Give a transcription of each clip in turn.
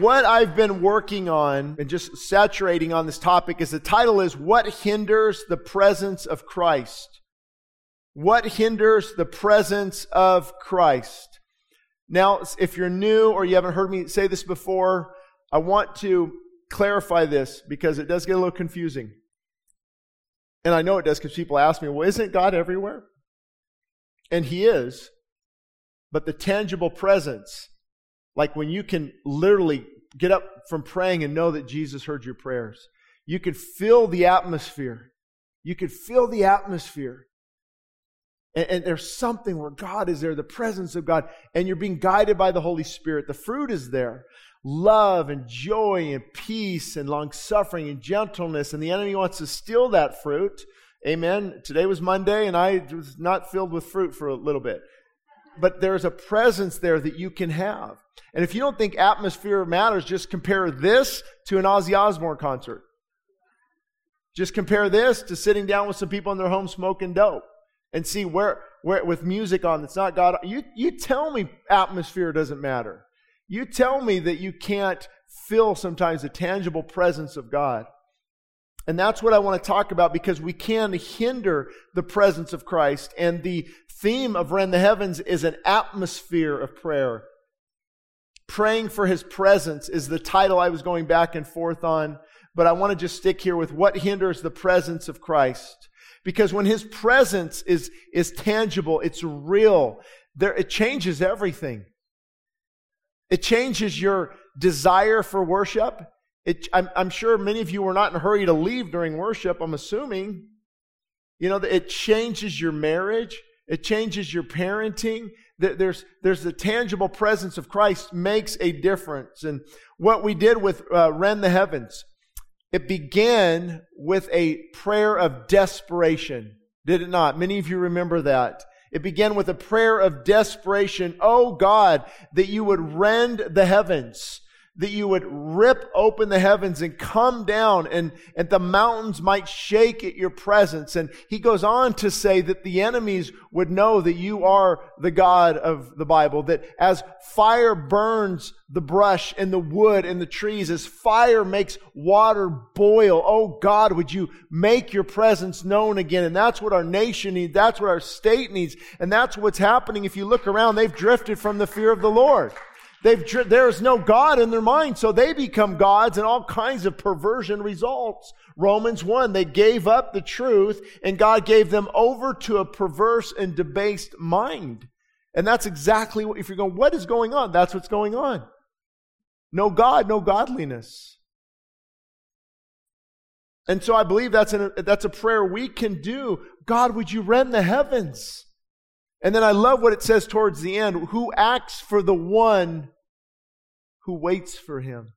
what I've been working on and just saturating on this topic is the title is What Hinders the Presence of Christ? What hinders the presence of Christ? Now, if you're new or you haven't heard me say this before, I want to clarify this because it does get a little confusing. And I know it does because people ask me, well, isn't God everywhere? And He is. But the tangible presence, like when you can literally get up from praying and know that Jesus heard your prayers, you could feel the atmosphere. You could feel the atmosphere. And, and, there's something where God is there, the presence of God, and you're being guided by the Holy Spirit. The fruit is there love and joy and peace and long suffering and gentleness. And the enemy wants to steal that fruit. Amen. Today was Monday and I was not filled with fruit for a little bit. But there's a presence there that you can have. And if you don't think atmosphere matters, just compare this to an Ozzy Osbourne concert. Just compare this to sitting down with some people in their home smoking dope and see where, where with music on that's not God. You, you tell me atmosphere doesn't matter. You tell me that you can't feel sometimes the tangible presence of God. And that's what I want to talk about because we can hinder the presence of Christ. And the theme of Rend the Heavens is an atmosphere of prayer. Praying for his presence is the title I was going back and forth on, but I want to just stick here with what hinders the presence of Christ. Because when his presence is, is tangible, it's real, there, it changes everything. It changes your desire for worship. It, I'm, I'm sure many of you were not in a hurry to leave during worship, I'm assuming. You know, it changes your marriage. It changes your parenting. There's, there's the tangible presence of Christ makes a difference. And what we did with uh, Rend the Heavens, it began with a prayer of desperation. Did it not? Many of you remember that. It began with a prayer of desperation. Oh God, that you would rend the heavens that you would rip open the heavens and come down and, and the mountains might shake at your presence. And he goes on to say that the enemies would know that you are the God of the Bible, that as fire burns the brush and the wood and the trees, as fire makes water boil, oh God, would you make your presence known again? And that's what our nation needs. That's what our state needs. And that's what's happening. If you look around, they've drifted from the fear of the Lord. They've, there's no God in their mind, so they become gods and all kinds of perversion results. Romans 1, they gave up the truth and God gave them over to a perverse and debased mind. And that's exactly what, if you're going, what is going on? That's what's going on. No God, no godliness. And so I believe that's, an, that's a prayer we can do. God, would you rend the heavens? And then I love what it says towards the end who acts for the one who waits for him,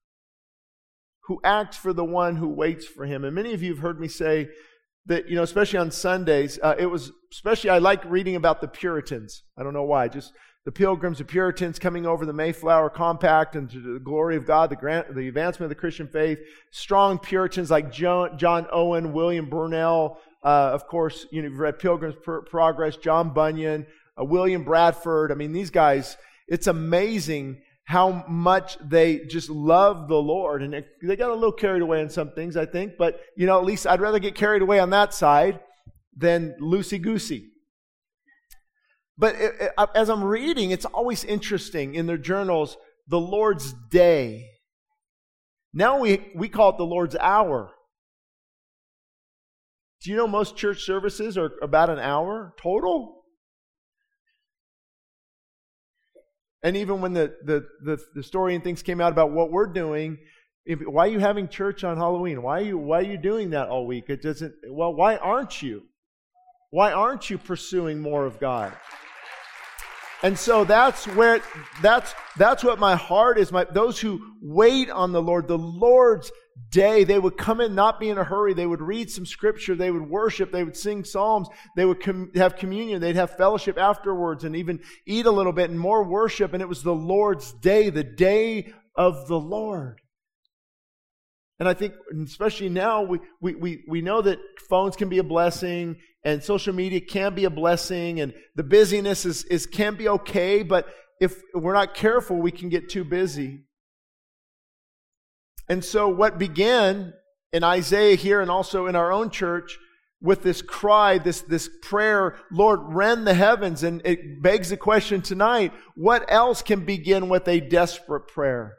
who acts for the one who waits for him. And many of you have heard me say that, you know, especially on Sundays, uh, it was, especially, I like reading about the Puritans. I don't know why, just the pilgrims, the Puritans coming over the Mayflower Compact and to the glory of God, the, grant, the advancement of the Christian faith. Strong Puritans like John, John Owen, William Gurnall, uh, of course, you know, you've read Pilgrim's Progress, John Bunyan, uh, William Bradford. I mean, these guys, it's amazing how much they just love the Lord. And they got a little carried away on some things, I think, but, you know, at least I'd rather get carried away on that side than loosey goosey. But it, it, as I'm reading, it's always interesting in their journals, the Lord's day. Now we, we call it the Lord's hour. Do you know most church services are about an hour total? And even when the, the, the, the story and things came out about what we're doing, if, why are you having church on Halloween? Why are you why are you doing that all week? It doesn't well, why aren't you? Why aren't you pursuing more of God? And so that's where that's that's what my heart is. My those who wait on the Lord, the Lord's day, they would come in, not be in a hurry. They would read some scripture. They would worship. They would sing psalms. They would com- have communion. They'd have fellowship afterwards and even eat a little bit and more worship. And it was the Lord's day, the day of the Lord. And I think, especially now, we, we, we, we know that phones can be a blessing and social media can be a blessing and the busyness is, is can be okay, but if we're not careful, we can get too busy. And so what began in Isaiah here and also in our own church with this cry, this, this prayer, Lord, rend the heavens. And it begs the question tonight, what else can begin with a desperate prayer?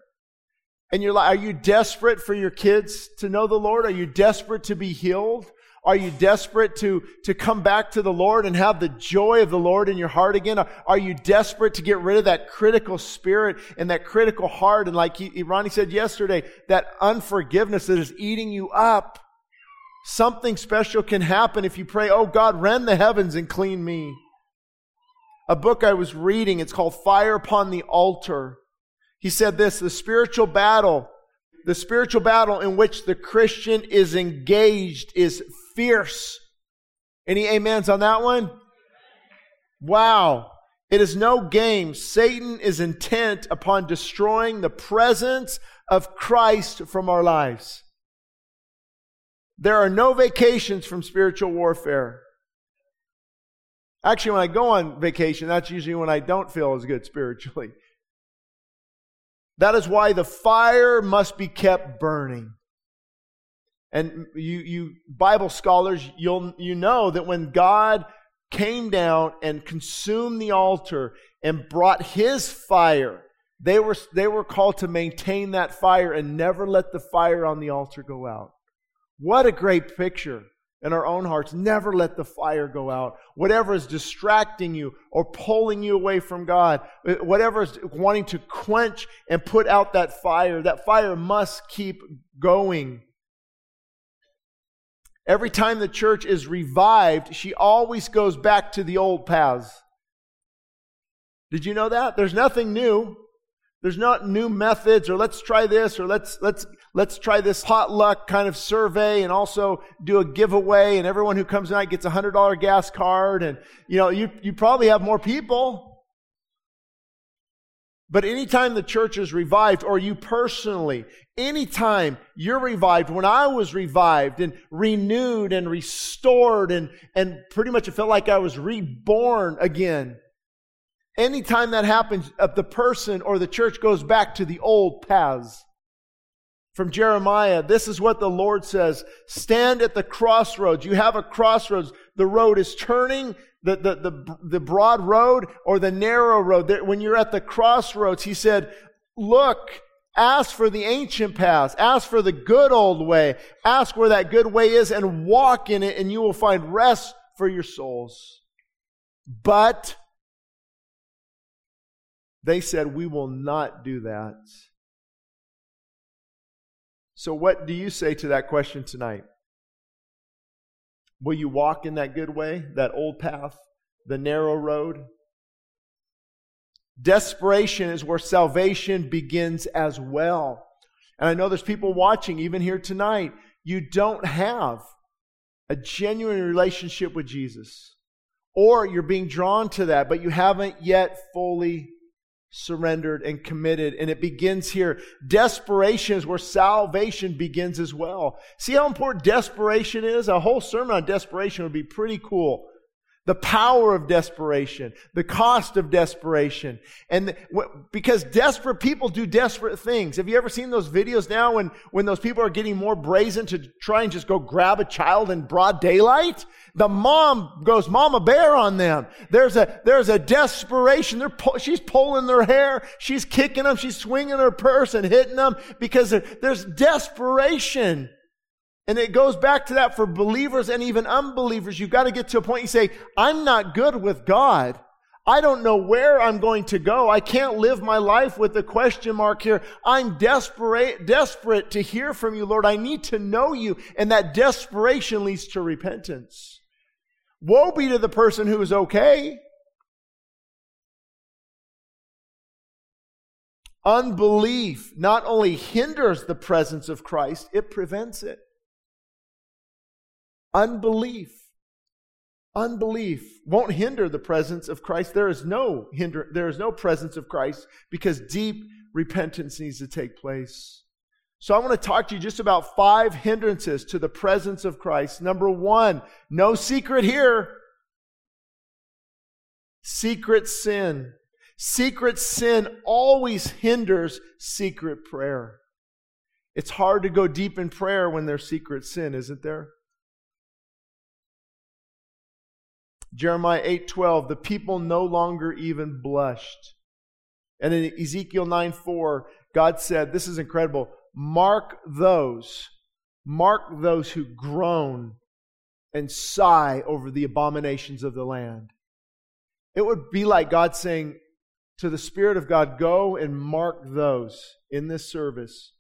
And you're like, are you desperate for your kids to know the Lord? Are you desperate to be healed? Are you desperate to, to come back to the Lord and have the joy of the Lord in your heart again? Are you desperate to get rid of that critical spirit and that critical heart? And like he, Ronnie said yesterday, that unforgiveness that is eating you up. Something special can happen if you pray, Oh God, rend the heavens and clean me. A book I was reading, it's called Fire Upon the Altar. He said this, the spiritual battle, the spiritual battle in which the Christian is engaged is fierce. Any amens on that one? Wow. It is no game. Satan is intent upon destroying the presence of Christ from our lives. There are no vacations from spiritual warfare. Actually, when I go on vacation, that's usually when I don't feel as good spiritually. That is why the fire must be kept burning. And you, you Bible scholars, you'll, you know that when God came down and consumed the altar and brought his fire, they were, they were called to maintain that fire and never let the fire on the altar go out. What a great picture in our own hearts. Never let the fire go out. Whatever is distracting you or pulling you away from God, uh, whatever is wanting to quench and put out that fire, that fire must keep going. Every time the church is revived, she always goes back to the old paths. Did you know that? There's nothing new. There's not new methods or let's try this or let's, let's let's try this potluck kind of survey and also do a giveaway and everyone who comes tonight gets a hundred dollar gas card and you know you, you probably have more people but anytime the church is revived or you personally anytime you're revived when i was revived and renewed and restored and and pretty much it felt like i was reborn again anytime that happens uh, the person or the church goes back to the old paths from Jeremiah. This is what the Lord says. Stand at the crossroads. You have a crossroads. The road is turning, the, the, the, the broad road or the narrow road. When you're at the crossroads, he said, look, ask for the ancient paths. Ask for the good old way. Ask where that good way is and walk in it and you will find rest for your souls. But they said, we will not do that. So, what do you say to that question tonight? Will you walk in that good way, that old path, the narrow road? Desperation is where salvation begins as well. And I know there's people watching, even here tonight. You don't have a genuine relationship with Jesus, or you're being drawn to that, but you haven't yet fully surrendered and committed. And it begins here. Desperation is where salvation begins as well. See how important desperation is? A whole sermon on desperation would be pretty cool the power of desperation, the cost of desperation. And because desperate people do desperate things. Have you ever seen those videos now when, when those people are getting more brazen to try and just go grab a child in broad daylight? The mom goes mama bear on them. There's a, there's a desperation. They're, she's pulling their hair. She's kicking them. She's swinging her purse and hitting them because there's desperation. And it goes back to that for believers and even unbelievers. You've got to get to a point you say, I'm not good with God. I don't know where I'm going to go. I can't live my life with a question mark here. I'm desperate, desperate to hear from you, Lord. I need to know you. And that desperation leads to repentance. Woe be to the person who is okay. Unbelief not only hinders the presence of Christ, it prevents it. Unbelief. Unbelief won't hinder the presence of Christ. There is no hinder, there is no presence of Christ because deep repentance needs to take place. So I want to talk to you just about five hindrances to the presence of Christ. Number one, no secret here. Secret sin. Secret sin always hinders secret prayer. It's hard to go deep in prayer when there's secret sin, isn't there? Jeremiah 8:12, the people no longer even blushed. And in Ezekiel 9:4, God said, this is incredible, mark those, mark those who groan and sigh over the abominations of the land. It would be like God saying to the Spirit of God, go and mark those in this service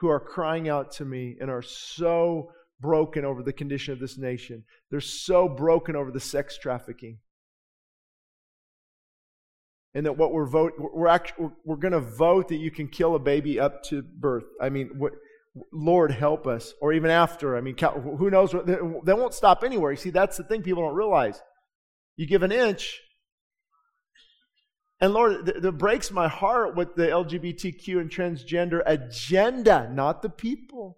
who are crying out to me and are so broken over the condition of this nation. They're so broken over the sex trafficking. And that what we're vote we're actually we're going to vote that you can kill a baby up to birth. I mean, what, Lord help us, or even after. I mean, who knows? What, they won't stop anywhere. You see, that's the thing people don't realize. You give an inch, and Lord, it breaks my heart with the LGBTQ and transgender agenda, not the people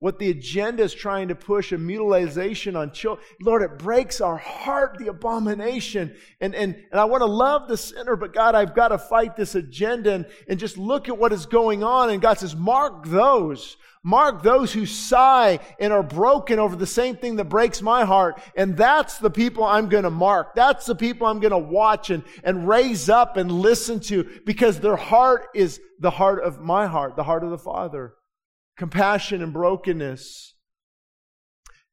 what the agenda is trying to push a mutilization on children. Lord, it breaks our heart, the abomination. And, and, and I want to love the sinner, but God, I've got to fight this agenda and, and just look at what is going on. And God says, mark those. Mark those who sigh and are broken over the same thing that breaks my heart. And that's the people I'm going to mark. That's the people I'm going to watch and, and raise up and listen to because their heart is the heart of my heart, the heart of the Father compassion and brokenness.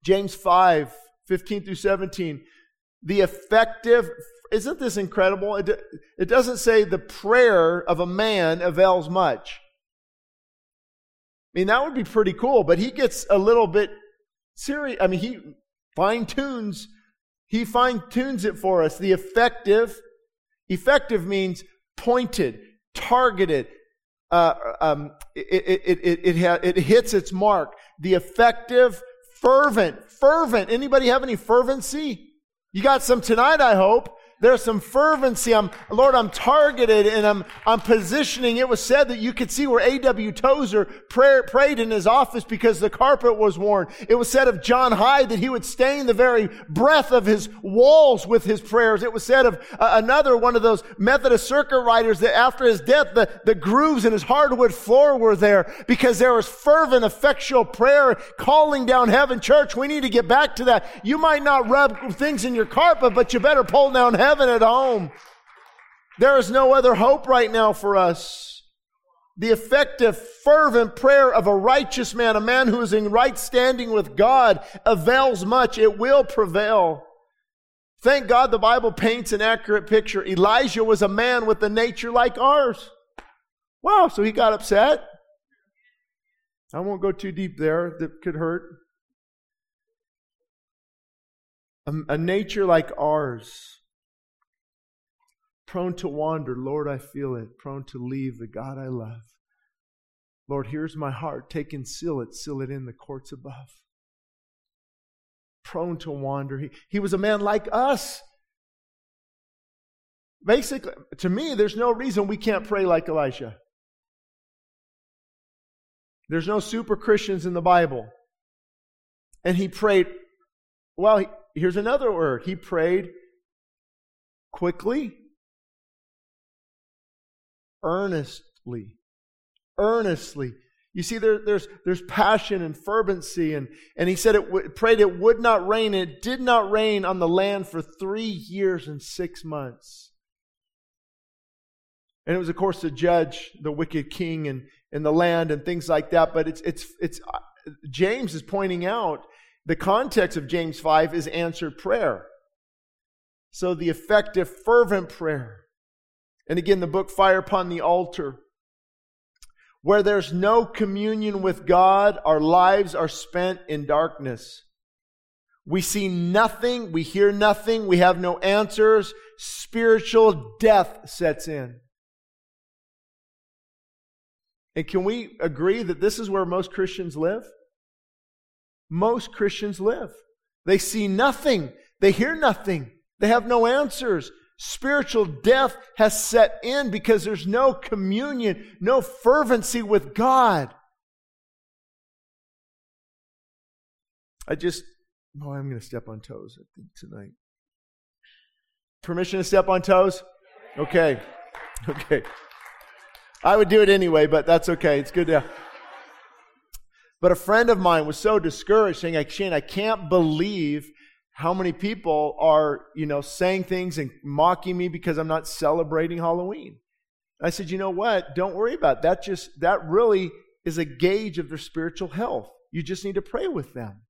James 5, 15 through 17. The effective, isn't this incredible? It, it doesn't say the prayer of a man avails much. I mean, that would be pretty cool, but he gets a little bit serious. I mean, he fine tunes, he fine tunes it for us. The effective, effective means pointed, targeted, uh, um, it, it, it, it, ha- it hits its mark. The effective, fervent, fervent. Anybody have any fervency? You got some tonight, I hope. There's some fervency. I'm, Lord, I'm targeted and I'm, I'm positioning. It was said that you could see where A.W. Tozer pray, prayed in his office because the carpet was worn. It was said of John Hyde that he would stain the very breath of his walls with his prayers. It was said of uh, another one of those Methodist circuit riders that after his death, the, the grooves in his hardwood floor were there because there was fervent, effectual prayer calling down heaven. Church, we need to get back to that. You might not rub things in your carpet, but you better pull down heaven heaven at home. There is no other hope right now for us. The effective, fervent prayer of a righteous man, a man who is in right standing with God, avails much. It will prevail. Thank God the Bible paints an accurate picture. Elijah was a man with a nature like ours. Wow, so he got upset. I won't go too deep there, that could hurt. A, a nature like ours prone to wander. Lord, I feel it. Prone to leave the God I love. Lord, here's my heart. Take and seal it. Seal it in the courts above. Prone to wander. He, he was a man like us. Basically, to me, there's no reason we can't pray like Elisha. There's no super Christians in the Bible. And he prayed, well, here's another word. He prayed quickly earnestly. Earnestly. You see, there, there's, there's passion and fervency. And, and he said it w- prayed it would not rain. It did not rain on the land for three years and six months. And it was, of course, to judge the wicked king and, and the land and things like that. But it's, it's, it's, uh, James is pointing out the context of James 5 is answered prayer. So the effective, fervent prayer and again, the book Fire Upon the Altar. Where there's no communion with God, our lives are spent in darkness. We see nothing, we hear nothing, we have no answers. Spiritual death sets in. And can we agree that this is where most Christians live? Most Christians live. They see nothing, they hear nothing, they have no answers. Spiritual death has set in because there's no communion, no fervency with God. I just, oh, I'm going to step on toes, I think, tonight. Permission to step on toes? Okay. Okay. I would do it anyway, but that's okay. It's good to. But a friend of mine was so discouraged, saying, "I, Shane, I can't believe how many people are, you know, saying things and mocking me because I'm not celebrating Halloween. I said, you know what? Don't worry about it. that. Just that really is a gauge of their spiritual health. You just need to pray with them.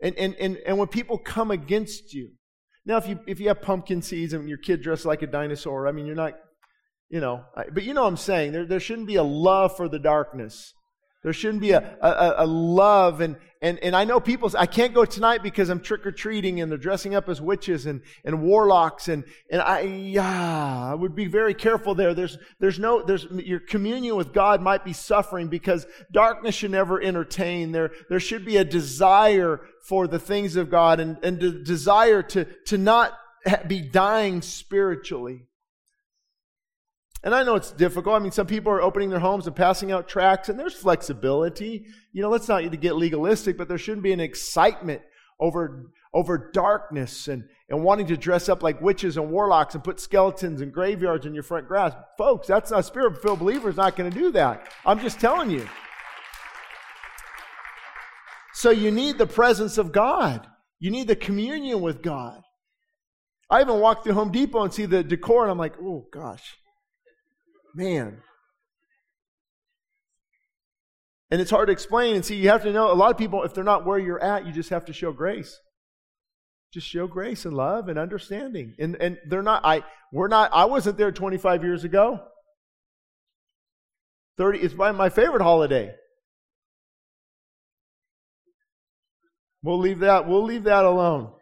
And and and, and when people come against you, now if you if you have pumpkin seeds and your kid dressed like a dinosaur, I mean you're not, you know, but you know what I'm saying. There there shouldn't be a love for the darkness. There shouldn't be a, a, a, love. And, and, and I know people, I can't go tonight because I'm trick or treating and they're dressing up as witches and, and warlocks. And, and I, yeah, I would be very careful there. There's, there's no, there's, your communion with God might be suffering because darkness should never entertain. There, there should be a desire for the things of God and, and desire to, to not be dying spiritually. And I know it's difficult. I mean, some people are opening their homes and passing out tracts, and there's flexibility. You know, let's not get legalistic, but there shouldn't be an excitement over, over darkness and, and wanting to dress up like witches and warlocks and put skeletons and graveyards in your front grass. Folks, that's not a spirit filled believer is not going to do that. I'm just telling you. So you need the presence of God. You need the communion with God. I even walk through Home Depot and see the decor, and I'm like, oh gosh, Man. And it's hard to explain. And see, you have to know a lot of people, if they're not where you're at, you just have to show grace. Just show grace and love and understanding. And and they're not, I we're not, I wasn't there 25 years ago. 30 it's my, my favorite holiday. We'll leave that, we'll leave that alone.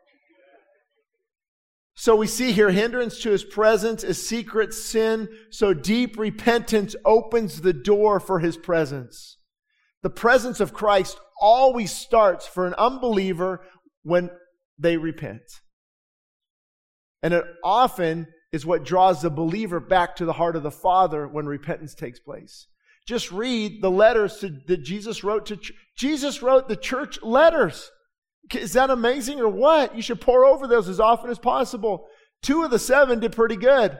So we see here hindrance to his presence is secret sin. So deep repentance opens the door for his presence. The presence of Christ always starts for an unbeliever when they repent. And it often is what draws the believer back to the heart of the Father when repentance takes place. Just read the letters to, that Jesus wrote to, Jesus wrote the church letters. Is that amazing or what? You should pour over those as often as possible. Two of the seven did pretty good.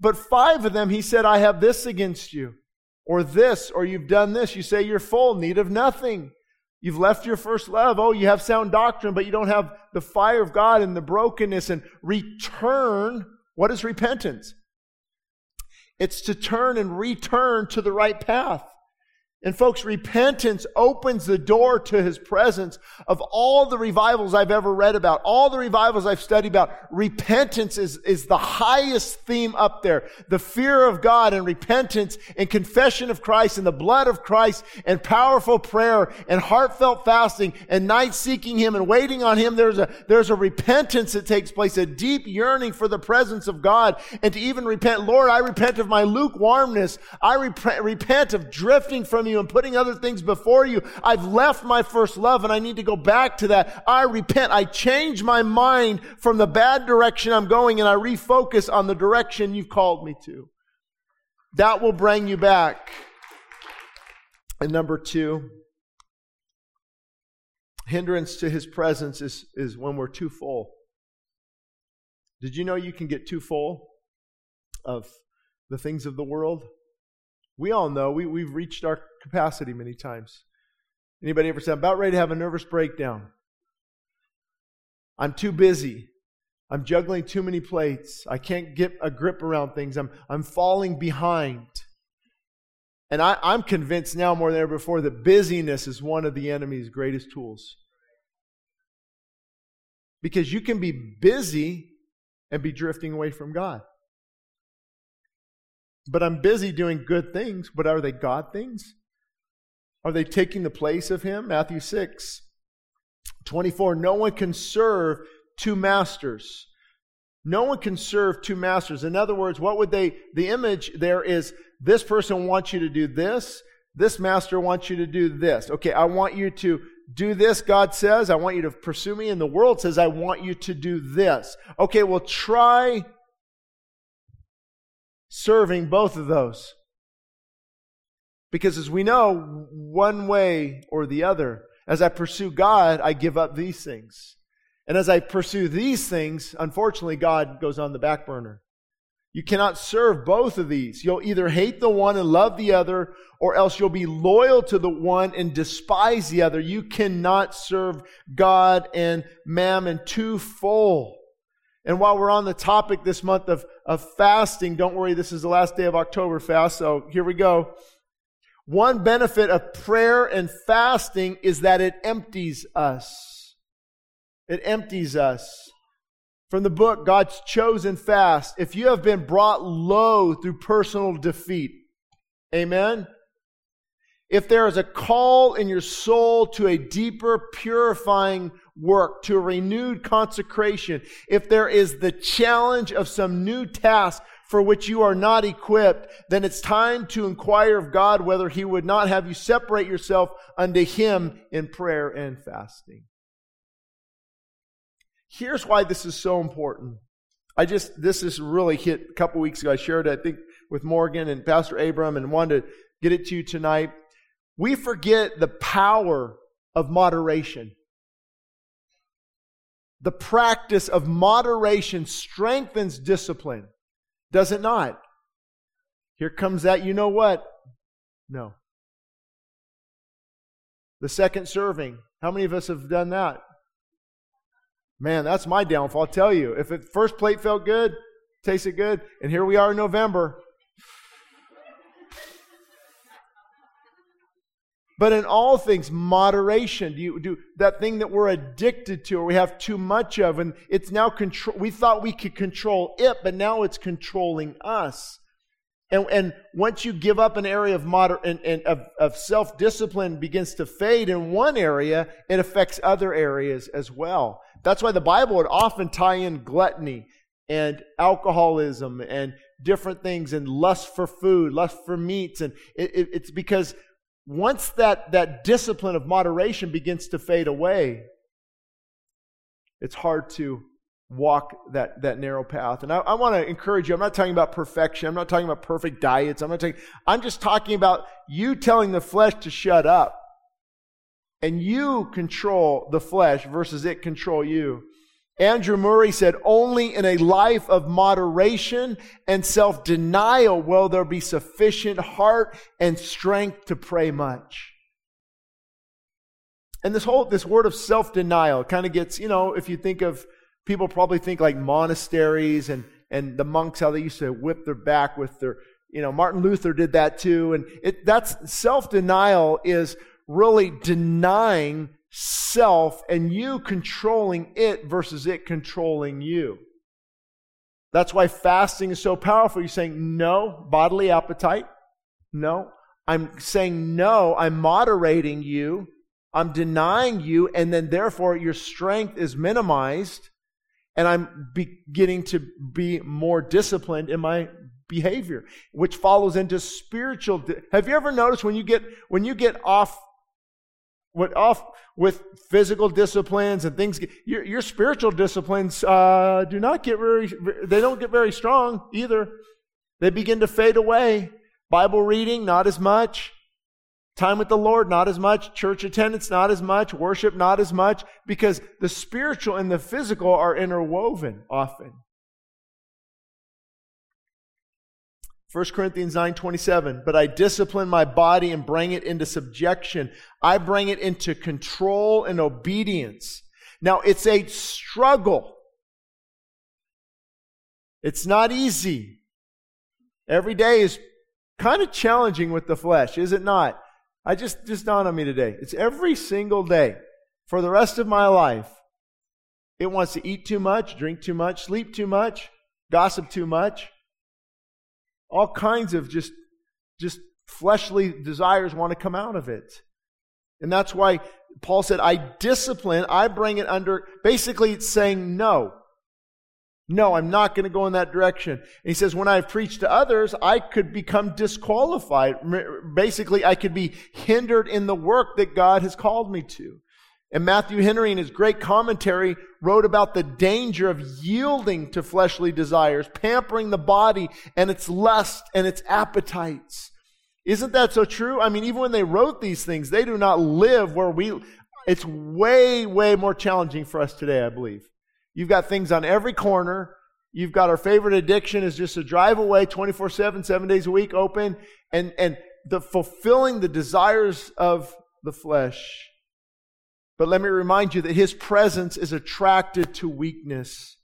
But five of them, he said, I have this against you, or this, or you've done this. You say you're full, need of nothing. You've left your first love. Oh, you have sound doctrine, but you don't have the fire of God and the brokenness and return. What is repentance? It's to turn and return to the right path. And folks, repentance opens the door to his presence. Of all the revivals I've ever read about, all the revivals I've studied about, repentance is, is the highest theme up there. The fear of God and repentance and confession of Christ and the blood of Christ and powerful prayer and heartfelt fasting and night seeking him and waiting on him. There's a, there's a repentance that takes place, a deep yearning for the presence of God and to even repent. Lord, I repent of my lukewarmness. I repent, repent of drifting from you and putting other things before you. I've left my first love and I need to go back to that. I repent. I change my mind from the bad direction I'm going and I refocus on the direction you've called me to. That will bring you back. And number two, hindrance to his presence is, is when we're too full. Did you know you can get too full of the things of the world? We all know we, we've reached our capacity many times. Anybody ever said, I'm about ready to have a nervous breakdown? I'm too busy. I'm juggling too many plates. I can't get a grip around things. I'm, I'm falling behind. And I, I'm convinced now more than ever before that busyness is one of the enemy's greatest tools. Because you can be busy and be drifting away from God. But I'm busy doing good things, but are they God things? Are they taking the place of Him? Matthew 6 24. No one can serve two masters. No one can serve two masters. In other words, what would they, the image there is this person wants you to do this, this master wants you to do this. Okay, I want you to do this, God says. I want you to pursue me. And the world says, I want you to do this. Okay, well, try serving both of those. Because as we know, one way or the other, as I pursue God, I give up these things. And as I pursue these things, unfortunately, God goes on the back burner. You cannot serve both of these. You'll either hate the one and love the other, or else you'll be loyal to the one and despise the other. You cannot serve God and mammon twofold. And while we're on the topic this month of, of fasting, don't worry, this is the last day of October fast, so here we go. One benefit of prayer and fasting is that it empties us. It empties us from the book, God's chosen fast. If you have been brought low through personal defeat, amen? If there is a call in your soul to a deeper purifying work, to renewed consecration, if there is the challenge of some new task for which you are not equipped, then it's time to inquire of God whether He would not have you separate yourself unto Him in prayer and fasting. Here's why this is so important. I just, this is really hit a couple weeks ago. I shared it, I think, with Morgan and Pastor Abram and wanted to get it to you tonight. We forget the power of moderation. The practice of moderation strengthens discipline, does it not? Here comes that, you know what? No. The second serving. How many of us have done that? Man, that's my downfall. I'll tell you. If the first plate felt good, tasted good, and here we are in November. But in all things, moderation. Do you do that thing that we're addicted to or we have too much of, and it's now control. We thought we could control it, but now it's controlling us. And, and once you give up an area of moder- and, and of, of self discipline begins to fade in one area, it affects other areas as well. That's why the Bible would often tie in gluttony and alcoholism and different things and lust for food, lust for meats. And it, it, it's because once that, that discipline of moderation begins to fade away, it's hard to walk that, that narrow path. And I, I want to encourage you. I'm not talking about perfection. I'm not talking about perfect diets. I'm not talking, I'm just talking about you telling the flesh to shut up. And you control the flesh versus it control you. Andrew Murray said, only in a life of moderation and self-denial will there be sufficient heart and strength to pray much. And this whole, this word of self-denial kind of gets, you know, if you think of people probably think like monasteries and, and the monks, how they used to whip their back with their, you know, Martin Luther did that too. And it, that's self-denial is really denying self and you controlling it versus it controlling you. That's why fasting is so powerful. You're saying no bodily appetite. No. I'm saying no. I'm moderating you. I'm denying you. And then therefore your strength is minimized and I'm beginning to be more disciplined in my behavior, which follows into spiritual. Di- Have you ever noticed when you get when you get off what off with physical disciplines and things, your, your spiritual disciplines uh, do not get very. They don't get very strong either. They begin to fade away. Bible reading, not as much. Time with the Lord, not as much. Church attendance, not as much. Worship, not as much. Because the spiritual and the physical are interwoven often. 1 Corinthians 9:27 but I discipline my body and bring it into subjection I bring it into control and obedience now it's a struggle it's not easy every day is kind of challenging with the flesh is it not I just, just dawned on me today. It's every single day for the rest of my life. It wants to eat too much, drink too much, sleep too much, gossip too much. All kinds of just, just fleshly desires want to come out of it. And that's why Paul said, I discipline, I bring it under, basically it's saying no. No, I'm not going to go in that direction. And he says, when I've preached to others, I could become disqualified. Basically, I could be hindered in the work that God has called me to. And Matthew Henry, in his great commentary, wrote about the danger of yielding to fleshly desires, pampering the body and its lust and its appetites. Isn't that so true? I mean, even when they wrote these things, they do not live where we, it's way, way more challenging for us today, I believe. You've got things on every corner. You've got our favorite addiction is just a drive away 24 7, seven days a week open, and, and the fulfilling the desires of the flesh. But let me remind you that his presence is attracted to weakness.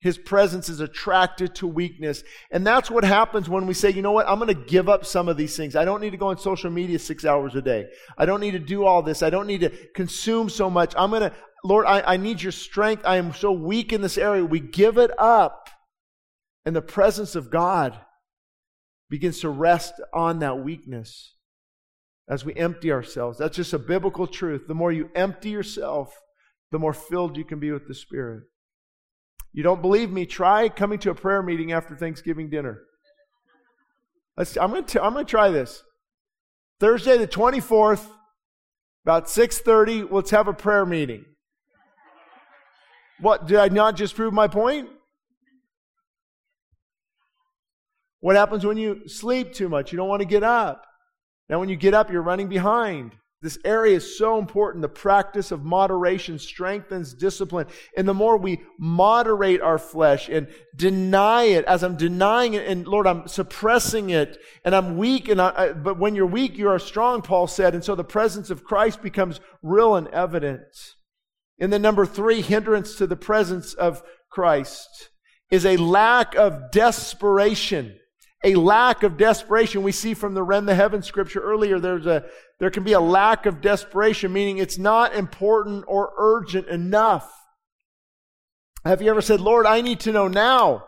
His presence is attracted to weakness. And that's what happens when we say, you know what, I'm going to give up some of these things. I don't need to go on social media six hours a day. I don't need to do all this. I don't need to consume so much. I'm going to, Lord, I, I need your strength. I am so weak in this area. We give it up. And the presence of God begins to rest on that weakness as we empty ourselves. That's just a biblical truth. The more you empty yourself, the more filled you can be with the Spirit. You don't believe me? Try coming to a prayer meeting after Thanksgiving dinner. Let's, I'm going to I'm going to try this. Thursday the 24th, about 6:30, let's have a prayer meeting. What did I not just prove my point? What happens when you sleep too much? You don't want to get up. Now, when you get up, you're running behind. This area is so important. The practice of moderation strengthens discipline. And the more we moderate our flesh and deny it, as I'm denying it, and Lord, I'm suppressing it, and I'm weak, and I, but when you're weak, you are strong, Paul said. And so the presence of Christ becomes real and evident. And then number three, hindrance to the presence of Christ is a lack of desperation a lack of desperation. We see from the rend the heaven scripture earlier, there's a, there can be a lack of desperation, meaning it's not important or urgent enough. Have you ever said, Lord, I need to know now.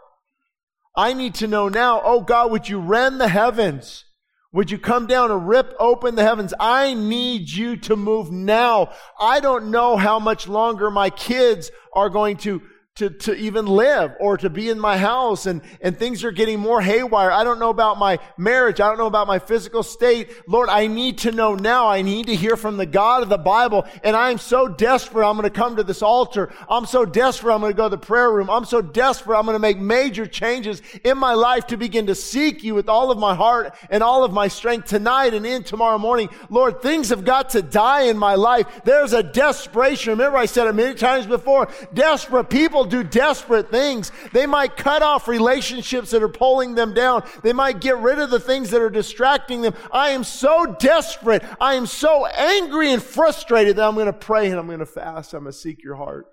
I need to know now. Oh God, would you rend the heavens? Would you come down and rip open the heavens? I need you to move now. I don't know how much longer my kids are going to to, to even live or to be in my house and, and things are getting more haywire. I don't know about my marriage. I don't know about my physical state. Lord, I need to know now. I need to hear from the God of the Bible. And I am so desperate. I'm going to come to this altar. I'm so desperate. I'm going to go to the prayer room. I'm so desperate. I'm going to make major changes in my life to begin to seek you with all of my heart and all of my strength tonight and in tomorrow morning. Lord, things have got to die in my life. There's a desperation. Remember I said it many times before. Desperate people do desperate things. They might cut off relationships that are pulling them down. They might get rid of the things that are distracting them. I am so desperate. I am so angry and frustrated that I'm going to pray and I'm going to fast. I'm going to seek your heart.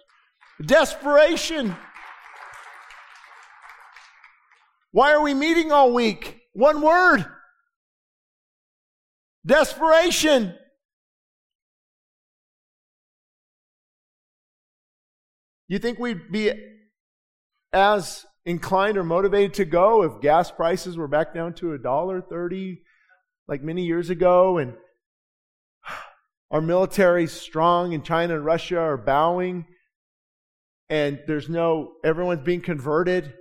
Desperation. Why are we meeting all week? One word. Desperation. You think we'd be as inclined or motivated to go if gas prices were back down to a dollar thirty like many years ago and our military's strong and China and Russia are bowing and there's no everyone's being converted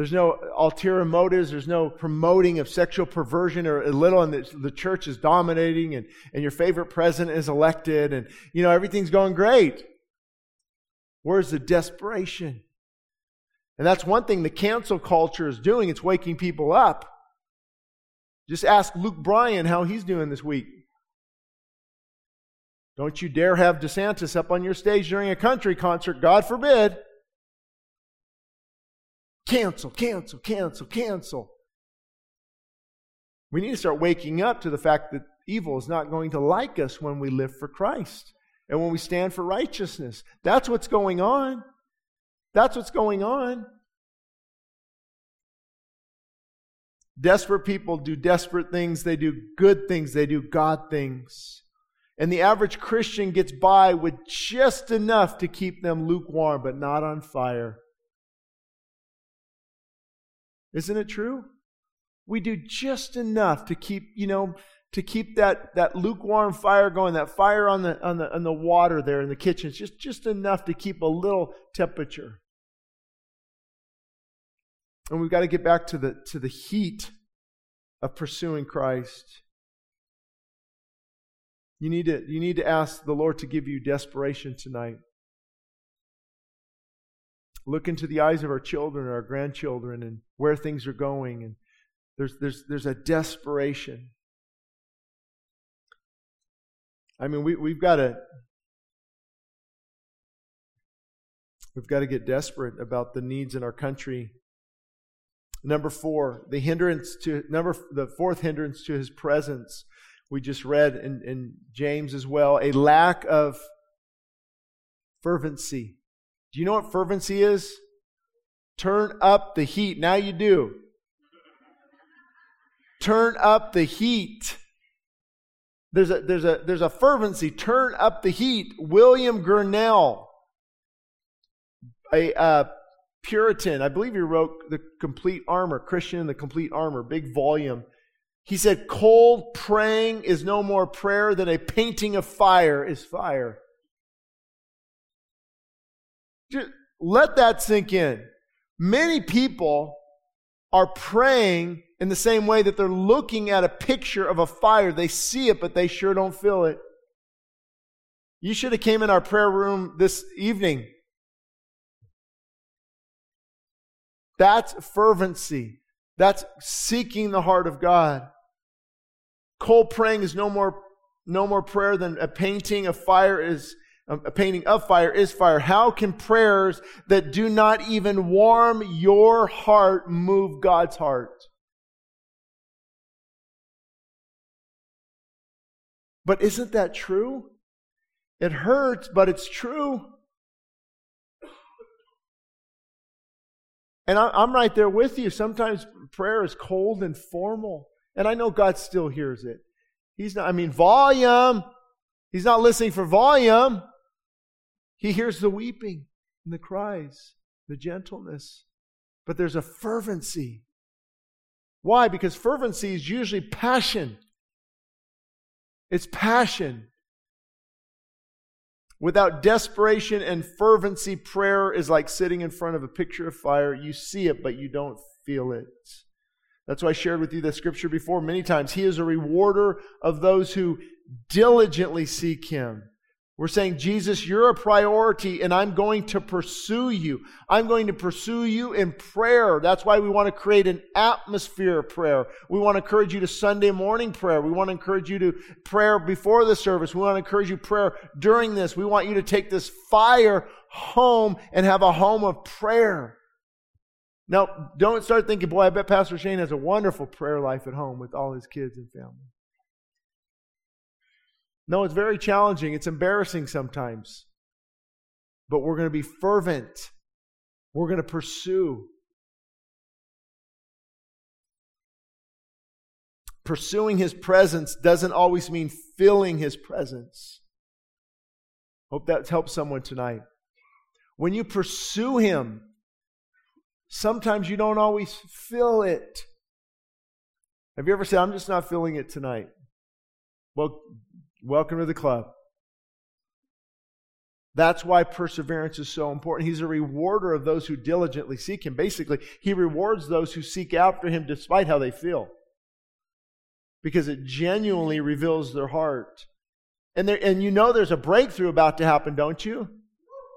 there's no ulterior motives. There's no promoting of sexual perversion or a little, and the, the, church is dominating, and, and your favorite president is elected, and you know everything's going great. Where's the desperation? And that's one thing the cancel culture is doing. It's waking people up. Just ask Luke Bryan how he's doing this week. Don't you dare have DeSantis up on your stage during a country concert, God forbid. Cancel, cancel, cancel, cancel. We need to start waking up to the fact that evil is not going to like us when we live for Christ and when we stand for righteousness. That's what's going on. That's what's going on. Desperate people do desperate things, they do good things, they do God things. And the average Christian gets by with just enough to keep them lukewarm, but not on fire. Isn't it true? We do just enough to keep, you know, to keep that, that lukewarm fire going, that fire on the, on, the, on the water there in the kitchen. It's just, just enough to keep a little temperature. And we've got to get back to the, to the heat of pursuing Christ. You need, to, you need to ask the Lord to give you desperation tonight. Look into the eyes of our children, our grandchildren, and where things are going. And there's, there's, there's a desperation. I mean, we, we've got to We've got to get desperate about the needs in our country. Number four, the hindrance to number the fourth hindrance to his presence. We just read in, in James as well, a lack of fervency. Do you know what fervency is? Turn up the heat. Now you do. Turn up the heat. There's a, there's a, there's a fervency. Turn up the heat. William Gurnall, a Puritan, I believe he wrote The Complete Armor, Christian in the Complete Armor, big volume. He said, Cold praying is no more prayer than a painting of fire is fire. Just let that sink in. Many people are praying in the same way that they're looking at a picture of a fire. They see it, but they sure don't feel it. You should have came in our prayer room this evening. That's fervency. That's seeking the heart of God. Cold praying is no more, no more prayer than a painting of fire is a painting of fire is fire. How can prayers that do not even warm your heart move God's heart? But isn't that true? It hurts, but it's true. And I'm right there with you. Sometimes prayer is cold and formal. And I know God still hears it. He's not, I mean, volume. He's not listening for volume. He hears the weeping and the cries, the gentleness. But there's a fervency. Why? Because fervency is usually passion. It's passion. Without desperation and fervency, prayer is like sitting in front of a picture of fire. You see it, but you don't feel it. That's why I shared with you the scripture before many times. He is a rewarder of those who diligently seek him. We're saying, Jesus, you're a priority and I'm going to pursue you. I'm going to pursue you in prayer. That's why we want to create an atmosphere of prayer. We want to encourage you to Sunday morning prayer. We want to encourage you to prayer before the service. We want to encourage you prayer during this. We want you to take this fire home and have a home of prayer. Now, don't start thinking, boy, I bet Pastor Shane has a wonderful prayer life at home with all his kids and family. No, it's very challenging. It's embarrassing sometimes. But we're going to be fervent. We're going to pursue. Pursuing his presence doesn't always mean filling his presence. Hope that helps someone tonight. When you pursue him, sometimes you don't always feel it. Have you ever said, I'm just not feeling it tonight? Well, Welcome to the club. That's why perseverance is so important. He's a rewarder of those who diligently seek Him. Basically, He rewards those who seek after Him despite how they feel. Because it genuinely reveals their heart. And, there, and you know there's a breakthrough about to happen, don't you?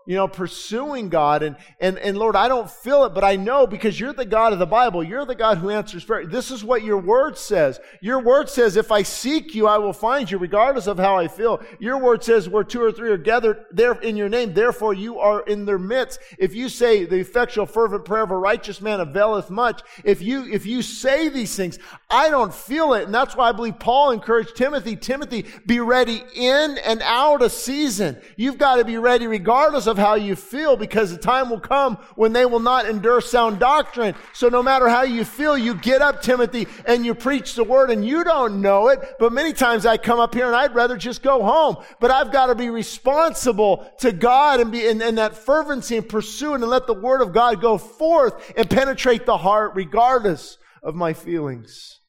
You know, pursuing God. And, and, and Lord, I don't feel it, but I know because you're the God of the Bible. You're the God who answers prayer. This is what your word says. Your word says, if I seek you, I will find you, regardless of how I feel. Your word says, where two or three are gathered there in your name, therefore you are in their midst. If you say the effectual fervent prayer of a righteous man availeth much, if you, if you say these things, I don't feel it. And that's why I believe Paul encouraged Timothy, Timothy, be ready in and out of season. You've got to be ready regardless of of how you feel because the time will come when they will not endure sound doctrine. So no matter how you feel, you get up, Timothy, and you preach the word and you don't know it. But many times I come up here and I'd rather just go home. But I've got to be responsible to God and be in, in that fervency and pursuing and let the word of God go forth and penetrate the heart regardless of my feelings.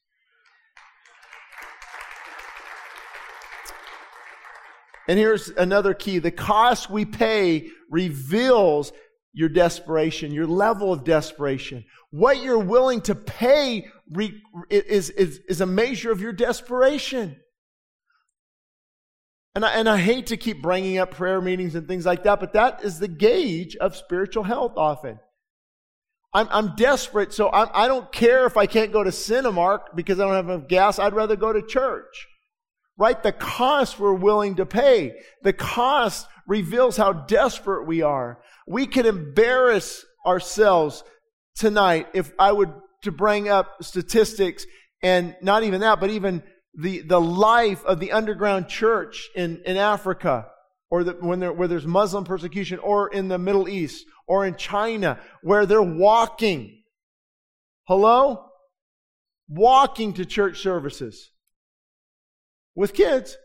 And here's another key. The cost we pay reveals your desperation, your level of desperation. What you're willing to pay re- is, is, is a measure of your desperation. And I, and I hate to keep bringing up prayer meetings and things like that, but that is the gauge of spiritual health often. I'm, I'm desperate, so I'm, I do not care if I can't go to Cinemark because I don't have enough gas. I'd rather go to church right? The cost we're willing to pay. The cost reveals how desperate we are. We can embarrass ourselves tonight if I would to bring up statistics and not even that, but even the, the life of the underground church in, in Africa or the, when there, where there's Muslim persecution or in the Middle East or in China where they're walking. Hello? Walking to church services with kids.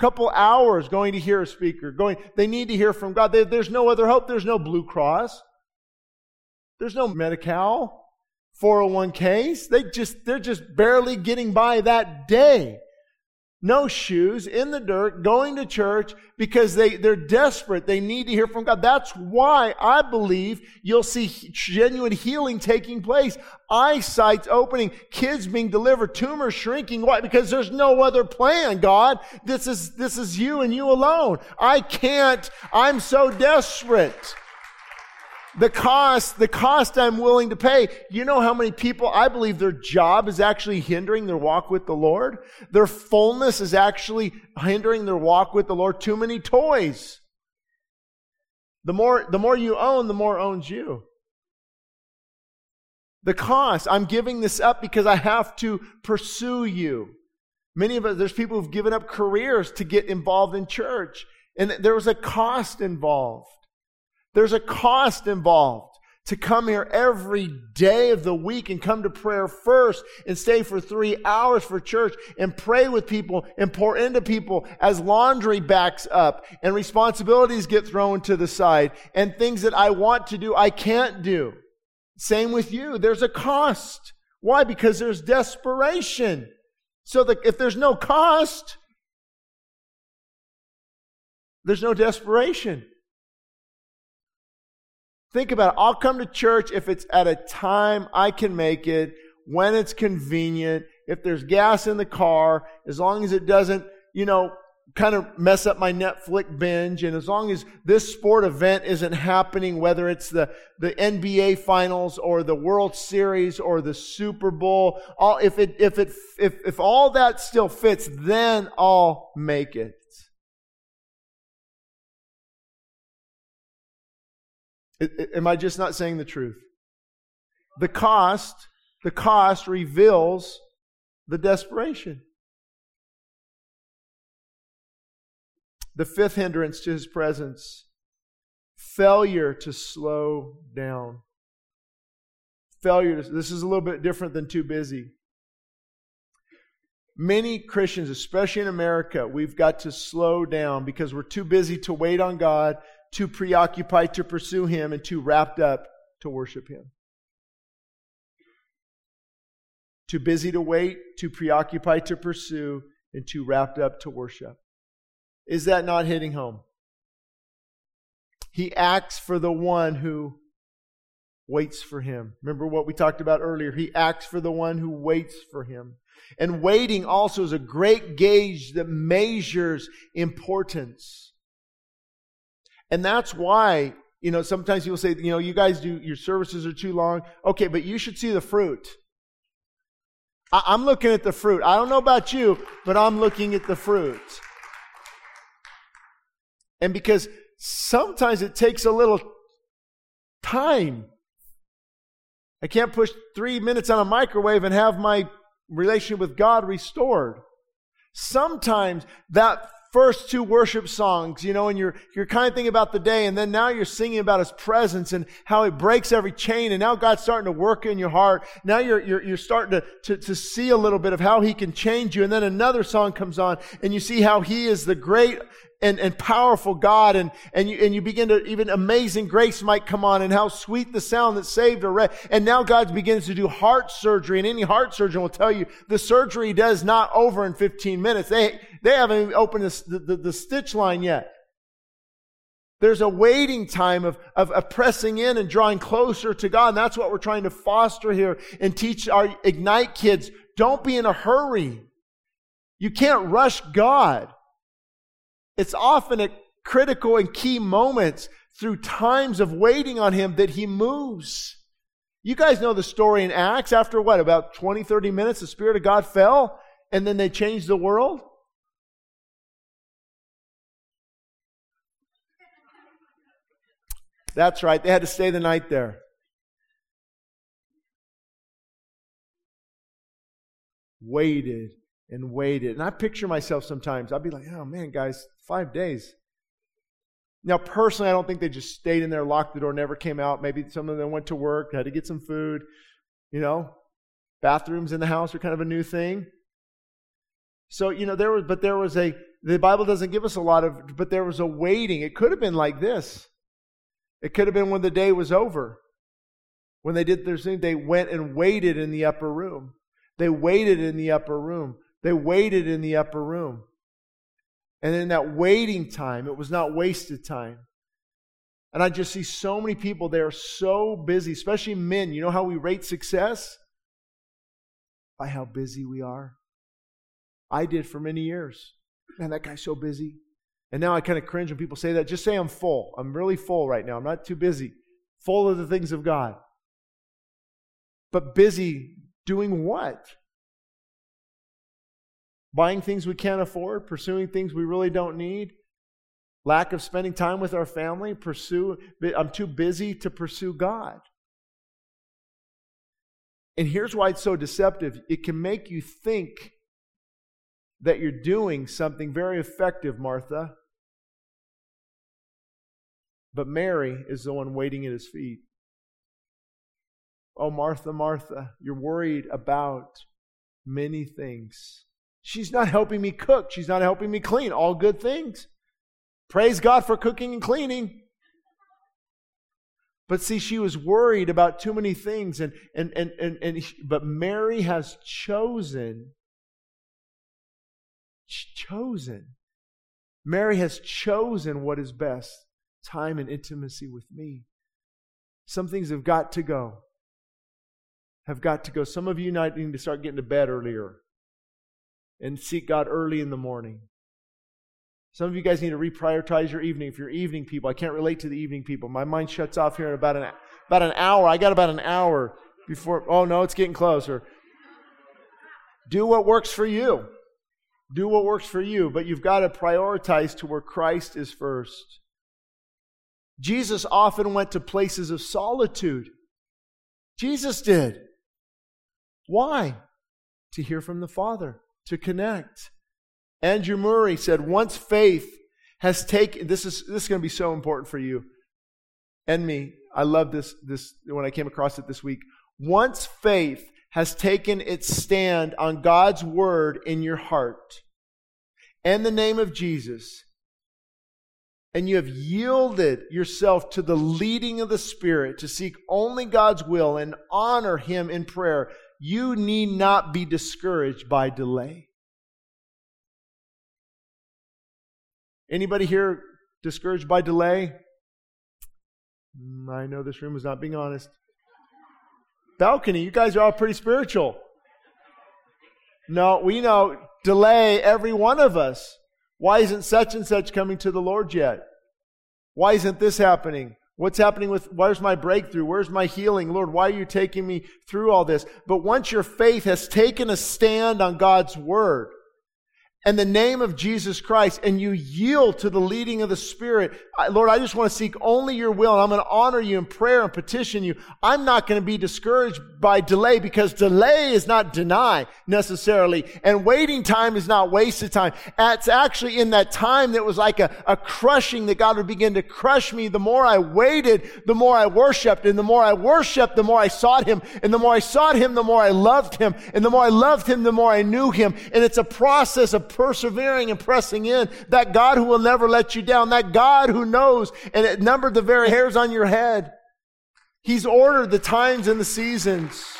Couple hours going to hear a speaker, going, they need to hear from God. They, there's no other hope. There's no Blue Cross. There's no Medi-Cal, 401ks. They just, they're just barely getting by that day no shoes, in the dirt, going to church because they, they're desperate. They need to hear from God. That's why I believe you'll see genuine healing taking place. Eyesight's opening, kids being delivered, tumors shrinking. Why? Because there's no other plan, God. This is, this is you and you alone. I can't, I'm so desperate the cost, the cost I'm willing to pay. You know how many people, I believe their job is actually hindering their walk with the Lord? Their fullness is actually hindering their walk with the Lord. Too many toys. The more, the more you own, the more owns you. The cost, I'm giving this up because I have to pursue you. Many of us, there's people who've given up careers to get involved in church. And there was a cost involved. There's a cost involved to come here every day of the week and come to prayer first and stay for three hours for church and pray with people and pour into people as laundry backs up and responsibilities get thrown to the side and things that I want to do, I can't do. Same with you. There's a cost. Why? Because there's desperation. So that if there's no cost, there's no desperation. Think about it. I'll come to church if it's at a time I can make it, when it's convenient, if there's gas in the car, as long as it doesn't, you know, kind of mess up my Netflix binge, and as long as this sport event isn't happening, whether it's the, the NBA finals or the World Series or the Super Bowl, all, if it, if it, if, if all that still fits, then I'll make it. Am I just not saying the truth? The cost, the cost reveals the desperation. The fifth hindrance to his presence failure to slow down. Failure to, this is a little bit different than too busy. Many Christians, especially in America, we've got to slow down because we're too busy to wait on God, too preoccupied to pursue Him, and too wrapped up to worship Him. Too busy to wait, too preoccupied to pursue, and too wrapped up to worship. Is that not hitting home? He acts for the one who waits for him. Remember what we talked about earlier? He acts for the one who waits for him. And waiting also is a great gauge that measures importance. And that's why, you know, sometimes people say, you know, you guys do, your services are too long. Okay, but you should see the fruit. I, I'm looking at the fruit. I don't know about you, but I'm looking at the fruit. And because sometimes it takes a little time. I can't push three minutes on a microwave and have my relationship with God restored. Sometimes that first two worship songs, you know, and you're, you're kind of thinking about the day, and then now you're singing about His presence and how He breaks every chain, and now God's starting to work in your heart. Now you're, you're, you're starting to, to, to see a little bit of how He can change you, and then another song comes on, and you see how He is the great and, and powerful God and, and you, and you begin to, even amazing grace might come on and how sweet the sound that saved a wreck. And now God begins to do heart surgery and any heart surgeon will tell you the surgery does not over in 15 minutes. They, they haven't even opened the, the, the stitch line yet. There's a waiting time of, of, of, pressing in and drawing closer to God. And that's what we're trying to foster here and teach our Ignite kids. Don't be in a hurry. You can't rush God. It's often at critical and key moments through times of waiting on Him that He moves. You guys know the story in Acts. After what, about 20, 30 minutes, the Spirit of God fell and then they changed the world? That's right. They had to stay the night there. Waited and waited. And I picture myself sometimes, I'd be like, oh man, guys, five days. Now, personally, I don't think they just stayed in there, locked the door, never came out. Maybe some of them went to work, had to get some food. You know, bathrooms in the house are kind of a new thing. So, you know, there was, but there was a, the Bible doesn't give us a lot of, but there was a waiting. It could have been like this. It could have been when the day was over. When they did their thing, they went and waited in the upper room. They waited in the upper room. They waited in the upper room. And in that waiting time, it was not wasted time. And I just see so many people, they are so busy, especially men. You know how we rate success? By how busy we are. I did for many years. Man, that guy's so busy. And now I kind of cringe when people say that. Just say I'm full. I'm really full right now. I'm not too busy. Full of the things of God. But busy doing what? Buying things we can't afford, pursuing things we really don't need, lack of spending time with our family, pursue I'm too busy to pursue God. And here's why it's so deceptive. It can make you think that you're doing something very effective, Martha. But Mary is the one waiting at his feet. Oh, Martha, Martha, you're worried about many things. She's not helping me cook. She's not helping me clean. All good things. Praise God for cooking and cleaning. But see, she was worried about too many things, and and and and, and but Mary has chosen. Chosen. Mary has chosen what is best time and intimacy with me. Some things have got to go. Have got to go. Some of you need to start getting to bed earlier and seek God early in the morning. Some of you guys need to reprioritize your evening. If you're evening people, I can't relate to the evening people. My mind shuts off here in about an about an hour. I got about an hour before. Oh no, it's getting closer. Do what works for you. Do what works for you, but you've got to prioritize to where Christ is first. Jesus often went to places of solitude. Jesus did. Why? To hear from the Father, to connect. Andrew Murray said, once faith has taken, this is, this is going to be so important for you and me. I love this, this, when I came across it this week. Once faith has taken its stand on God's word in your heart and the name of Jesus, and you have yielded yourself to the leading of the Spirit to seek only God's will and honor Him in prayer, you need not be discouraged by delay. Anybody here discouraged by delay? Mm, I know this room is not being honest. Balcony, you guys are all pretty spiritual. No, we know delay every one of us. Why isn't such and such coming to the Lord yet? Why isn't this happening? What's happening with, where's my breakthrough? Where's my healing? Lord, why are you taking me through all this? But once your faith has taken a stand on God's word, and the name of Jesus Christ and you yield to the leading of the Spirit, Lord, I just want to seek only your will and I'm going to honor you in prayer and petition you. I'm not going to be discouraged by delay because delay is not deny necessarily and waiting time is not wasted time. It's actually in that time that was like a, a crushing that God would begin to crush me. The more I waited, the more I worshiped and the more I worshiped, the more I sought him and the more I sought him, the more I loved him and the more I loved him, the more I knew him. And it's a process of persevering and pressing in. That God who will never let you down. That God who knows and it numbered the very hairs on your head. He's ordered the times and the seasons.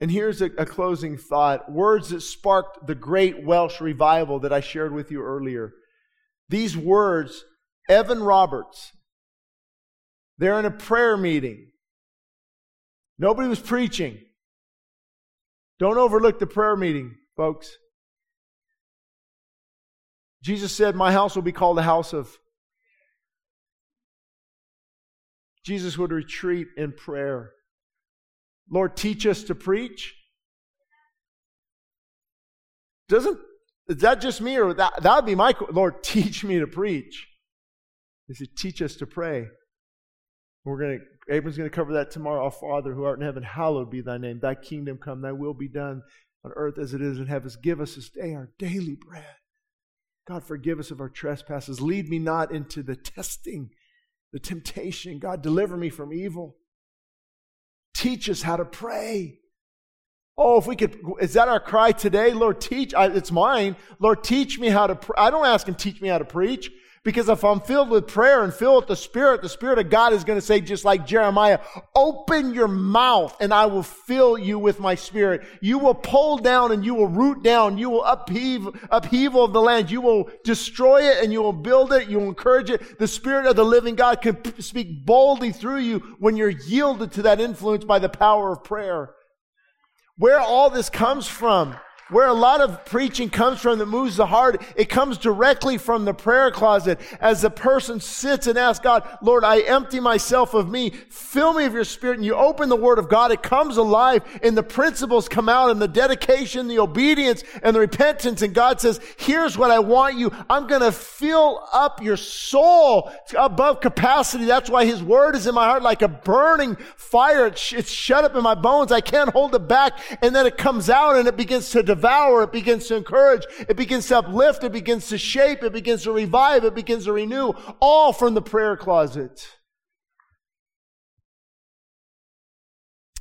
And here's a, a, closing thought words that sparked the great Welsh revival that I shared with you earlier. These words, Evan Roberts, they're in a prayer meeting. Nobody was preaching. Don't overlook the prayer meeting, folks. Jesus said, My house will be called a house of. Jesus would retreat in prayer. Lord, teach us to preach. Doesn't Is that just me or that, that would be my, Lord, teach me to preach. He said, teach us to pray. We're going to, Abram's going to cover that tomorrow. Our Father who art in heaven, hallowed be thy name. Thy kingdom come, thy will be done on earth as it is in heaven. Give us this day our daily bread. God, forgive us of our trespasses. Lead me not into the testing, the temptation. God, deliver me from evil. Teach us how to pray. Oh, if we could, is that our cry today? Lord, teach, I, it's mine. Lord, teach me how to, pray. I don't ask him, teach me how to preach. Because if I'm filled with prayer and filled with the Spirit, the Spirit of God is going to say, just like Jeremiah, open your mouth and I will fill you with my Spirit. You will pull down and you will root down. You will upheave, upheaval of the land. You will destroy it and you will build it. You will encourage it. The Spirit of the living God can speak boldly through you when you're yielded to that influence by the power of prayer. Where all this comes from where a lot of preaching comes from that moves the heart, it comes directly from the prayer closet as the person sits and asks God, Lord, I empty myself of me. Fill me of your spirit. And you open the word of God. It comes alive and the principles come out and the dedication, the obedience and the repentance. And God says, here's what I want you. I'm going to fill up your soul above capacity. That's why his word is in my heart like a burning fire. It's shut up in my bones. I can't hold it back. And then it comes out and it begins to devour, it begins to encourage, it begins to uplift, it begins to shape, it begins to revive, it begins to renew, all from the prayer closet.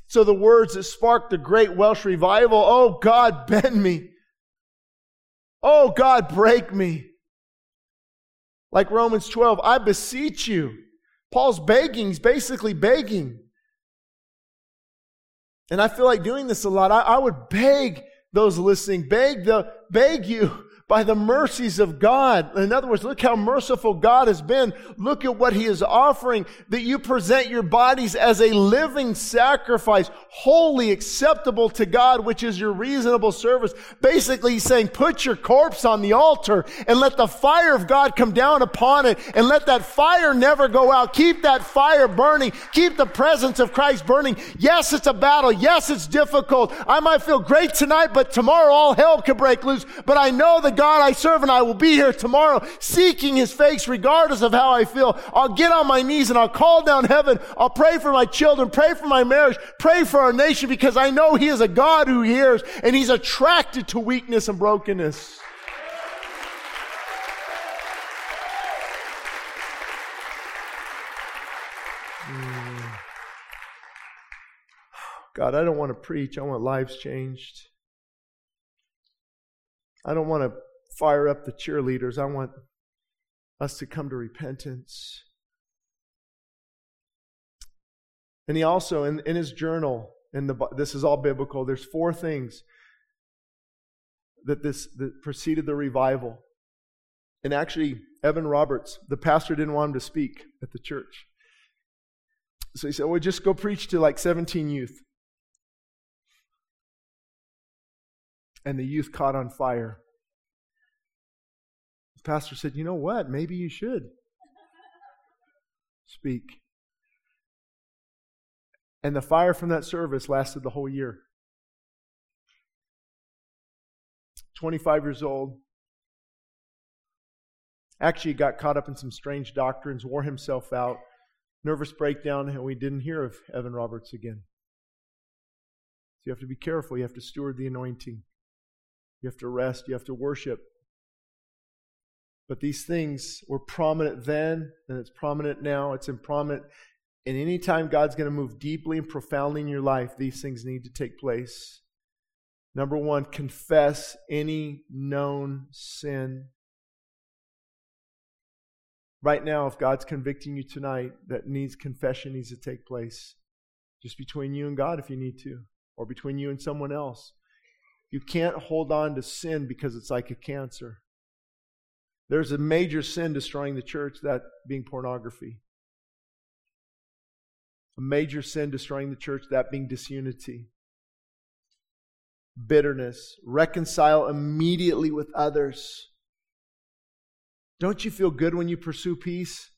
So the words that sparked the great Welsh revival, oh God, bend me. Oh God, break me. Like Romans 12, I beseech you. Paul's begging, he's basically begging. And I feel like doing this a lot. I, I would beg those listening, beg the, beg you by the mercies of God. In other words, look how merciful God has been. Look at what He is offering, that you present your bodies as a living sacrifice, wholly acceptable to God, which is your reasonable service. Basically, He's saying, put your corpse on the altar and let the fire of God come down upon it and let that fire never go out. Keep that fire burning. Keep the presence of Christ burning. Yes, it's a battle. Yes, it's difficult. I might feel great tonight, but tomorrow all hell could break loose. But I know that God I serve and I will be here tomorrow seeking his face regardless of how I feel. I'll get on my knees and I'll call down heaven. I'll pray for my children, pray for my marriage, pray for our nation because I know he is a God who hears and he's attracted to weakness and brokenness. Hmm. God, I don't want to preach. I want lives changed. I don't want to fire up the cheerleaders. I want us to come to repentance. And he also, in, in his journal, in the, this is all biblical, there's four things that this that preceded the revival. And actually, Evan Roberts, the pastor, didn't want him to speak at the church. So he said, Well, just go preach to like 17 youth. And the youth caught on fire pastor said, You know what? Maybe you should speak. And the fire from that service lasted the whole year. 25 years old. Actually, got caught up in some strange doctrines, wore himself out, nervous breakdown, and we didn't hear of Evan Roberts again. So you have to be careful. You have to steward the anointing. You have to rest. You have to worship. But these things were prominent then, and it's prominent now. It's in prominent. And anytime God's going to move deeply and profoundly in your life, these things need to take place. Number one, confess any known sin. Right now, if God's convicting you tonight, that needs confession needs to take place. Just between you and God if you need to, or between you and someone else. You can't hold on to sin because it's like a cancer. There's a major sin destroying the church, that being pornography. A major sin destroying the church, that being disunity. Bitterness. Reconcile immediately with others. Don't you feel good when you pursue peace?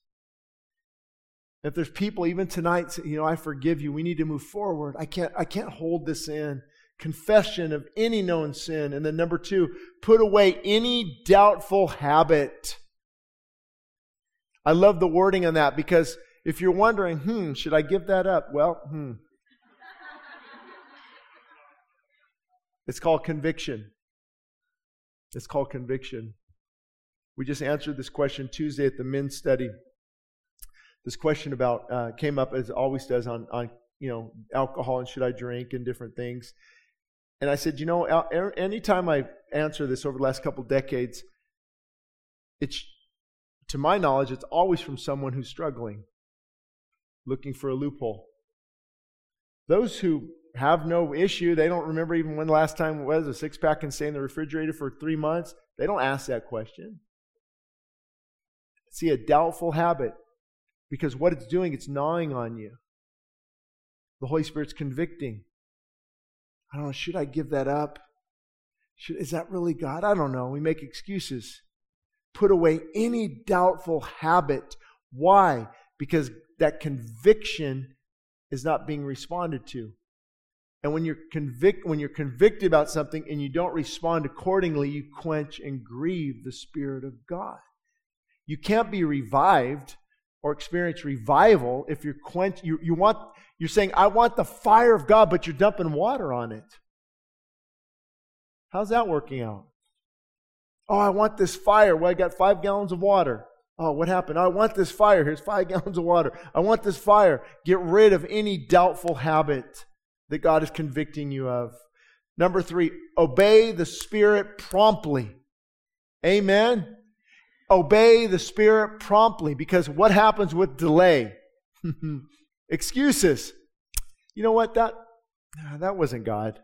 If there's people even tonight, you know, I forgive you. We need to move forward. I can't, I can't hold this in confession of any known sin. And then number two, put away any doubtful habit. I love the wording on that because if you're wondering, hmm, should I give that up? Well, hmm. it's called conviction. It's called conviction. We just answered this question Tuesday at the men's study. This question about uh, came up as always does on, on you know alcohol and should I drink and different things. And I said, you know, anytime I answer this over the last couple decades, it's to my knowledge, it's always from someone who's struggling, looking for a loophole. Those who have no issue, they don't remember even when the last time it was a six pack can stay in the refrigerator for three months. They don't ask that question. See, a doubtful habit, because what it's doing, it's gnawing on you. The Holy Spirit's convicting. I don't know, should I give that up? Should, is that really God? I don't know. We make excuses. Put away any doubtful habit. Why? Because that conviction is not being responded to. And when you're convict when you're convicted about something and you don't respond accordingly, you quench and grieve the Spirit of God. You can't be revived or experience revival if you're quench you, you want you're saying, I want the fire of God, but you're dumping water on it. How's that working out? Oh, I want this fire. Well, I got five gallons of water. Oh, what happened? Oh, I want this fire. Here's five gallons of water. I want this fire. Get rid of any doubtful habit that God is convicting you of. Number three, obey the Spirit promptly. Amen. Obey the Spirit promptly because what happens with delay? Excuses. You know what? That, that wasn't God.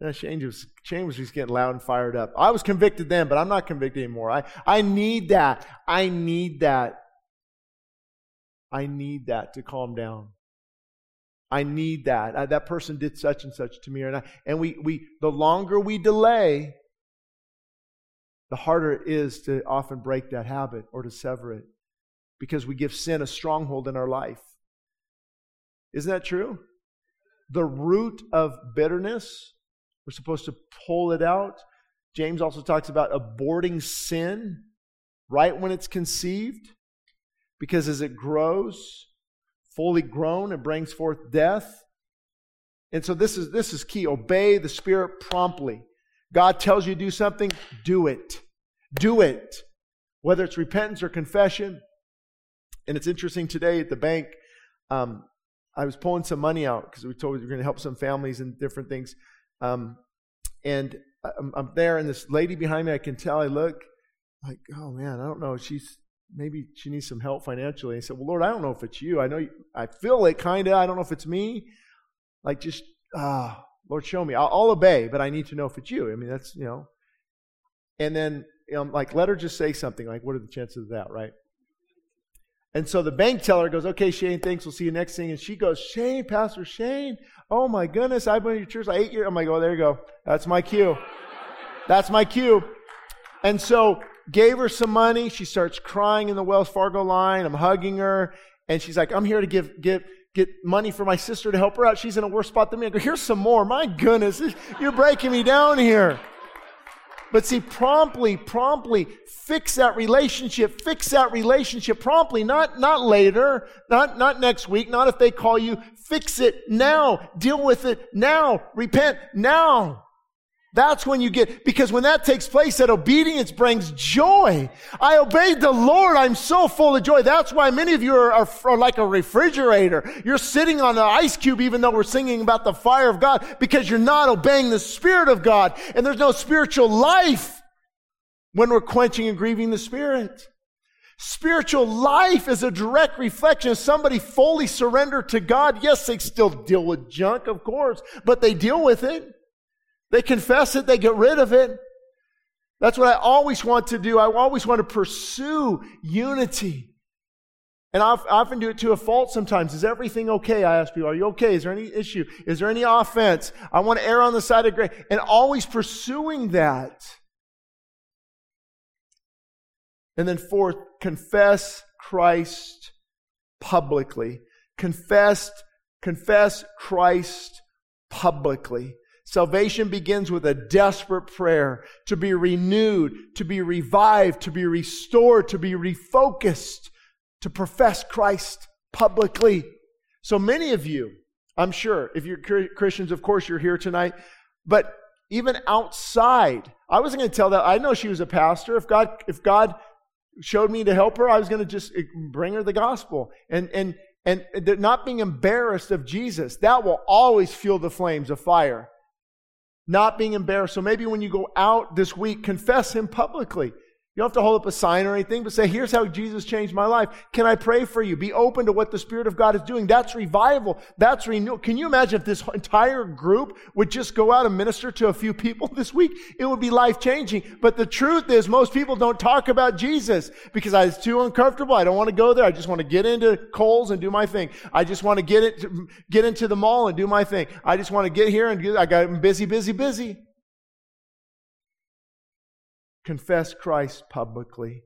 That Shane was, Shane was just getting loud and fired up. I was convicted then, but I'm not convicted anymore. I, I need that. I need that. I need that to calm down. I need that. I, that person did such and such to me. And, I, and we, we, the longer we delay, the harder it is to often break that habit or to sever it because we give sin a stronghold in our life. Isn't that true? The root of bitterness, we're supposed to pull it out. James also talks about aborting sin right when it's conceived, because as it grows, fully grown, it brings forth death. And so this is this is key. Obey the Spirit promptly. God tells you to do something, do it. Do it. Whether it's repentance or confession. And it's interesting today at the bank, um, I was pulling some money out because we told we were going to help some families and different things. Um, and I'm, I'm, there, and this lady behind me, I can tell, I look like, oh man, I don't know. She's maybe she needs some help financially. I said, well, Lord, I don't know if it's you. I know you, I feel it kind of. I don't know if it's me. Like, just, ah, Lord, show me. I'll, I'll, obey, but I need to know if it's you. I mean, that's, you know. And then, you know, like, let her just say something. Like, what are the chances of that, right? And so the bank teller goes, okay, Shane, thanks. We'll see you next thing. And she goes, Shane, Pastor Shane. Oh my goodness. I've been in your church like eight years. I'm like, oh, there you go. That's my cue. That's my cue. And so gave her some money. She starts crying in the Wells Fargo line. I'm hugging her. And she's like, I'm here to give, give, get money for my sister to help her out. She's in a worse spot than me. I go, here's some more. My goodness. You're breaking me down here. But see, promptly, promptly fix that relationship, fix that relationship promptly, not, not later, not, not next week, not if they call you. Fix it now. Deal with it now. Repent now. That's when you get, because when that takes place, that obedience brings joy. I obeyed the Lord. I'm so full of joy. That's why many of you are, are, are, like a refrigerator. You're sitting on an ice cube, even though we're singing about the fire of God, because you're not obeying the Spirit of God. And there's no spiritual life when we're quenching and grieving the Spirit. Spiritual life is a direct reflection of somebody fully surrendered to God. Yes, they still deal with junk, of course, but they deal with it. They confess it, they get rid of it. That's what I always want to do. I always want to pursue unity. And I often do it to a fault sometimes. Is everything okay? I ask people, are you okay? Is there any issue? Is there any offense? I want to err on the side of grace. And always pursuing that. And then fourth, confess Christ publicly. Confess, confess Christ publicly. Salvation begins with a desperate prayer to be renewed, to be revived, to be restored, to be refocused, to profess Christ publicly. So many of you, I'm sure, if you're Christians, of course, you're here tonight, but even outside, I wasn't going to tell that. I know she was a pastor. If God, if God showed me to help her, I was going to just bring her the gospel. And, and, and not being embarrassed of Jesus, that will always fuel the flames of fire. Not being embarrassed. So maybe when you go out this week, confess him publicly. You don't have to hold up a sign or anything, but say, here's how Jesus changed my life. Can I pray for you? Be open to what the Spirit of God is doing. That's revival. That's renewal. Can you imagine if this entire group would just go out and minister to a few people this week? It would be life changing. But the truth is, most people don't talk about Jesus because it's too uncomfortable. I don't want to go there. I just want to get into Kohl's and do my thing. I just want to get it, get into the mall and do my thing. I just want to get here and get, I got busy, busy, busy confess Christ publicly.